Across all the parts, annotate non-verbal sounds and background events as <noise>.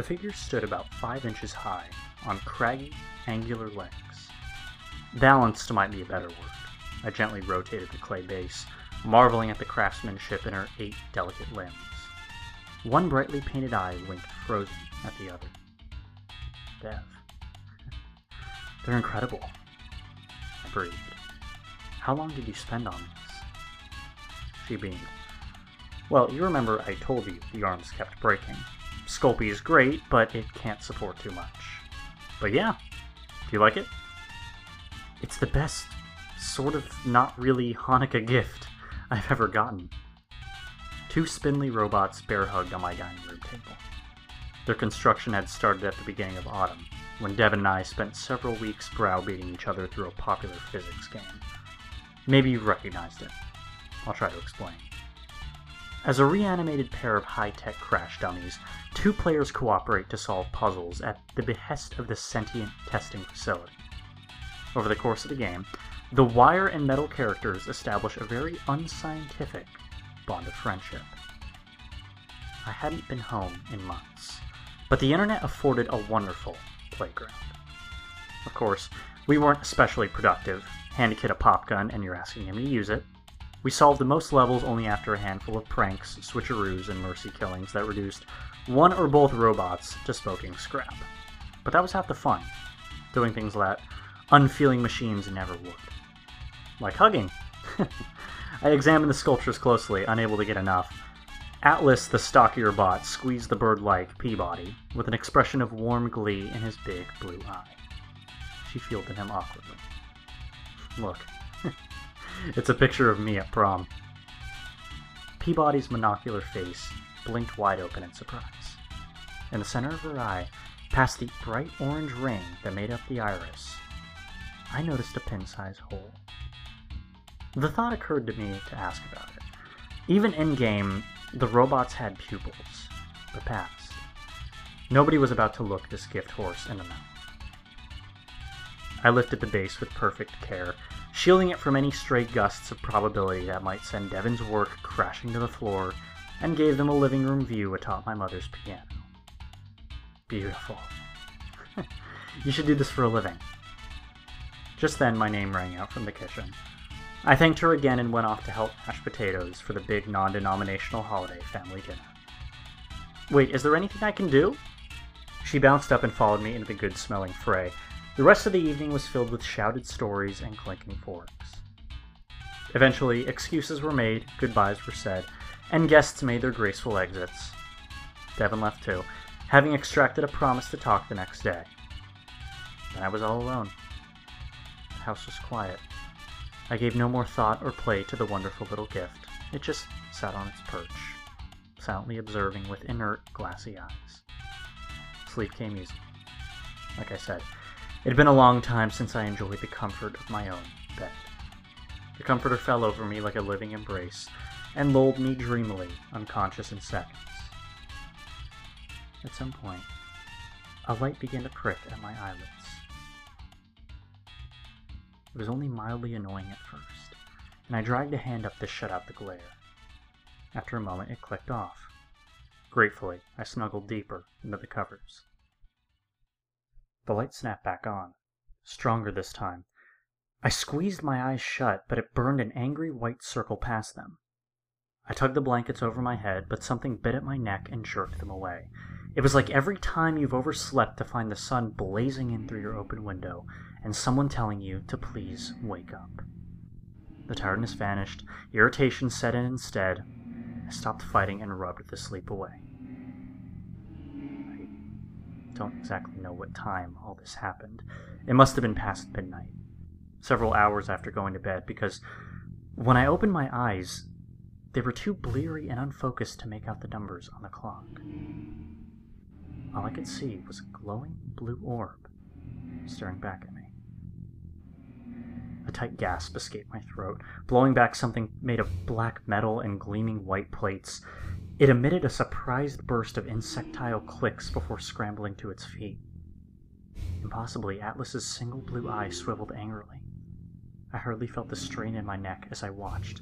The figure stood about five inches high, on craggy, angular legs. Balanced might be a better word. I gently rotated the clay base, marveling at the craftsmanship in her eight delicate limbs. One brightly painted eye winked frozen at the other. Dev. <laughs> They're incredible. I breathed. How long did you spend on this? She beamed. Well, you remember I told you the arms kept breaking. Sculpey is great, but it can't support too much. But yeah, do you like it? It's the best, sort of not really Hanukkah gift <laughs> I've ever gotten. Two spindly robots bear hugged on my dining room table. Their construction had started at the beginning of autumn, when Devin and I spent several weeks browbeating each other through a popular physics game. Maybe you've recognized it. I'll try to explain. As a reanimated pair of high tech crash dummies, two players cooperate to solve puzzles at the behest of the sentient testing facility. Over the course of the game, the wire and metal characters establish a very unscientific bond of friendship. I hadn't been home in months, but the internet afforded a wonderful playground. Of course, we weren't especially productive. Hand a kid a pop gun and you're asking him to use it. We solved the most levels only after a handful of pranks, switcheroos, and mercy killings that reduced one or both robots to smoking scrap. But that was half the fun, doing things that unfeeling machines never would. Like hugging. <laughs> I examined the sculptures closely, unable to get enough. Atlas, the stockier bot, squeezed the bird-like P-Body with an expression of warm glee in his big blue eye. She fielded him awkwardly. Look, it's a picture of me at prom. P-Body's monocular face blinked wide open in surprise. In the center of her eye, past the bright orange ring that made up the iris, I noticed a pin-sized hole. The thought occurred to me to ask about it. Even in-game, the robots had pupils, but past. Nobody was about to look this gift horse in the mouth. I lifted the base with perfect care, shielding it from any stray gusts of probability that might send Devin's work crashing to the floor, and gave them a living room view atop my mother's piano. Beautiful. <laughs> you should do this for a living. Just then, my name rang out from the kitchen. I thanked her again and went off to help mash potatoes for the big non denominational holiday family dinner. Wait, is there anything I can do? She bounced up and followed me into the good smelling fray, the rest of the evening was filled with shouted stories and clinking forks. Eventually, excuses were made, goodbyes were said, and guests made their graceful exits. Devin left too, having extracted a promise to talk the next day. Then I was all alone. The house was quiet. I gave no more thought or play to the wonderful little gift. It just sat on its perch, silently observing with inert, glassy eyes. Sleep came easily. Like I said, it had been a long time since I enjoyed the comfort of my own bed. The comforter fell over me like a living embrace and lulled me dreamily, unconscious in seconds. At some point, a light began to prick at my eyelids. It was only mildly annoying at first, and I dragged a hand up to shut out the glare. After a moment, it clicked off. Gratefully, I snuggled deeper into the covers. The light snapped back on, stronger this time. I squeezed my eyes shut, but it burned an angry white circle past them. I tugged the blankets over my head, but something bit at my neck and jerked them away. It was like every time you've overslept to find the sun blazing in through your open window and someone telling you to please wake up. The tiredness vanished, irritation set in instead. I stopped fighting and rubbed the sleep away don't exactly know what time all this happened. It must have been past midnight, several hours after going to bed, because when I opened my eyes, they were too bleary and unfocused to make out the numbers on the clock. All I could see was a glowing blue orb staring back at me. A tight gasp escaped my throat, blowing back something made of black metal and gleaming white plates. It emitted a surprised burst of insectile clicks before scrambling to its feet. Impossibly, Atlas's single blue eye swiveled angrily. I hardly felt the strain in my neck as I watched,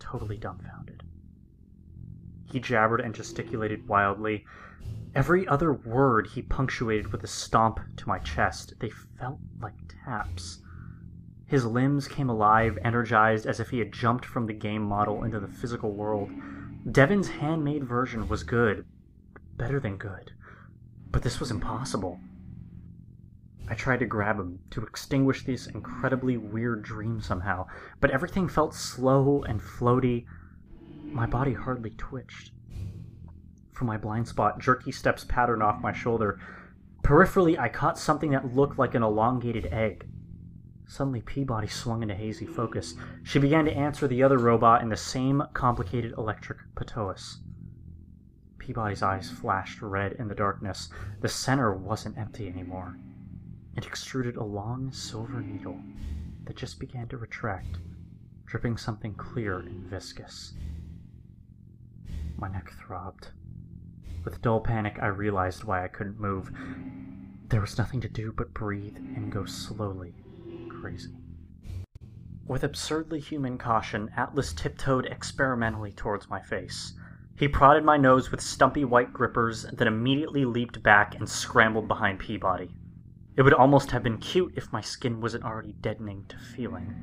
totally dumbfounded. He jabbered and gesticulated wildly. Every other word he punctuated with a stomp to my chest. They felt like taps. His limbs came alive, energized as if he had jumped from the game model into the physical world. Devin's handmade version was good, better than good. But this was impossible. I tried to grab him, to extinguish this incredibly weird dream somehow, but everything felt slow and floaty. My body hardly twitched. From my blind spot, jerky steps patterned off my shoulder. Peripherally, I caught something that looked like an elongated egg. Suddenly, P-Body swung into hazy focus. She began to answer the other robot in the same complicated electric patois. P-Body's eyes flashed red in the darkness. The center wasn't empty anymore. It extruded a long silver needle that just began to retract, dripping something clear and viscous. My neck throbbed. With dull panic, I realized why I couldn't move. There was nothing to do but breathe and go slowly crazy. With absurdly human caution, Atlas tiptoed experimentally towards my face. He prodded my nose with stumpy white grippers, then immediately leaped back and scrambled behind P-Body. It would almost have been cute if my skin wasn't already deadening to feeling.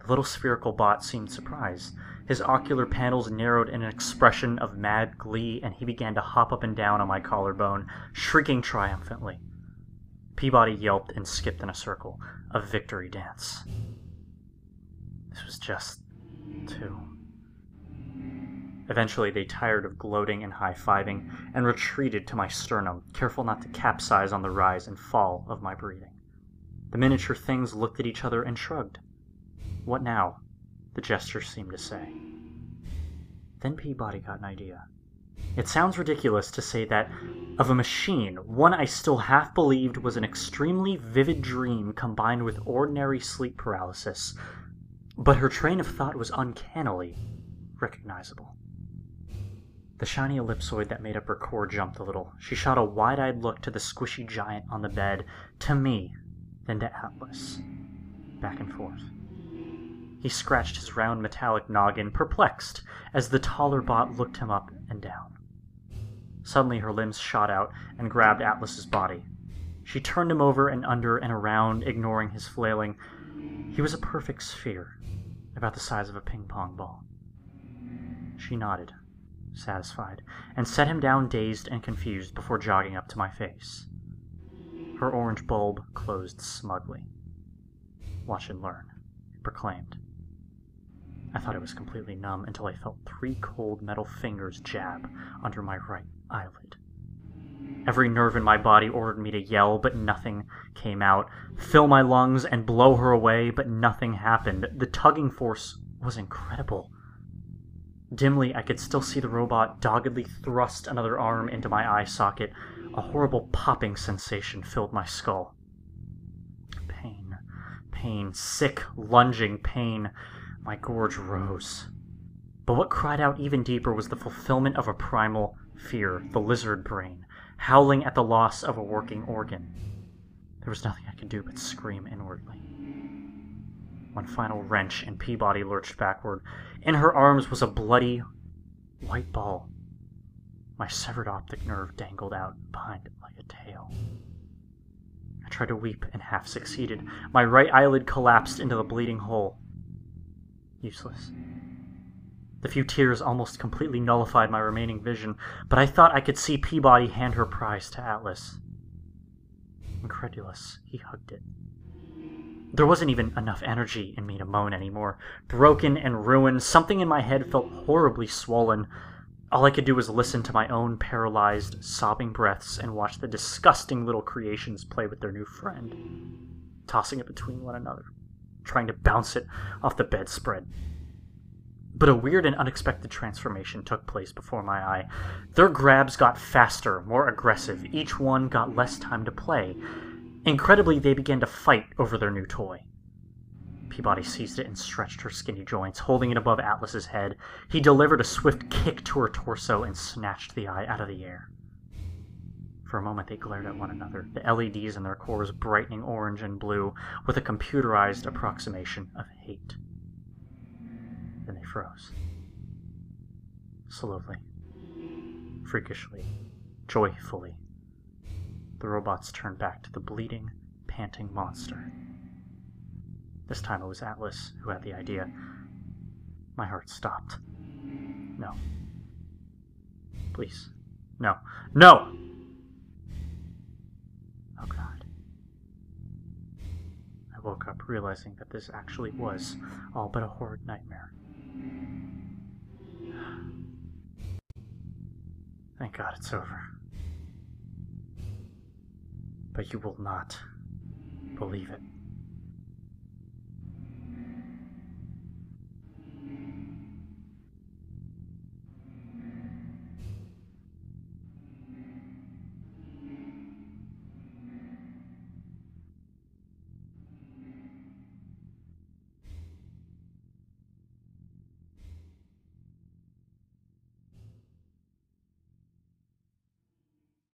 The little spherical bot seemed surprised. His ocular panels narrowed in an expression of mad glee, and he began to hop up and down on my collarbone, shrieking triumphantly. P-Body yelped and skipped in a circle, a victory dance. This was just too. Eventually, they tired of gloating and high fiving and retreated to my sternum, careful not to capsize on the rise and fall of my breathing. The miniature things looked at each other and shrugged. What now? The gesture seemed to say. Then P-Body got an idea. It sounds ridiculous to say that of a machine, one I still half believed was an extremely vivid dream combined with ordinary sleep paralysis, but her train of thought was uncannily recognizable. The shiny ellipsoid that made up her core jumped a little. She shot a wide eyed look to the squishy giant on the bed, to me, then to Atlas. Back and forth. He scratched his round metallic noggin, perplexed, as the taller bot looked him up and down. Suddenly her limbs shot out and grabbed Atlas's body. She turned him over and under and around, ignoring his flailing. He was a perfect sphere, about the size of a ping pong ball. She nodded, satisfied, and set him down dazed and confused before jogging up to my face. Her orange bulb closed smugly. Watch and learn, it proclaimed. I thought I was completely numb until I felt three cold metal fingers jab under my right eyelid. Every nerve in my body ordered me to yell, but nothing came out. Fill my lungs and blow her away, but nothing happened. The tugging force was incredible. Dimly, I could still see the robot doggedly thrust another arm into my eye socket. A horrible popping sensation filled my skull. Pain, pain, sick, lunging pain. My gorge rose. But what cried out even deeper was the fulfillment of a primal fear, the lizard brain, howling at the loss of a working organ. There was nothing I could do but scream inwardly. One final wrench, and P-Body lurched backward. In her arms was a bloody white ball. My severed optic nerve dangled out behind it like a tail. I tried to weep and half succeeded. My right eyelid collapsed into the bleeding hole. Useless. The few tears almost completely nullified my remaining vision, but I thought I could see P-Body hand her prize to Atlas. Incredulous, he hugged it. There wasn't even enough energy in me to moan anymore. Broken and ruined, something in my head felt horribly swollen. All I could do was listen to my own paralyzed, sobbing breaths and watch the disgusting little creations play with their new friend, tossing it between one another trying to bounce it off the bedspread. But a weird and unexpected transformation took place before my eye. Their grabs got faster, more aggressive. Each one got less time to play. Incredibly, they began to fight over their new toy. P-Body seized it and stretched her skinny joints, holding it above Atlas's head. He delivered a swift kick to her torso and snatched the eye out of the air. For a moment they glared at one another, the LEDs in their cores brightening orange and blue with a computerized approximation of hate. Then they froze. Slowly, freakishly, joyfully. The robots turned back to the bleeding, panting monster. This time it was Atlas who had the idea. My heart stopped. No. Please. No. No! I woke up realizing that this actually was all but a horrid nightmare. Thank God it's over. But you will not believe it.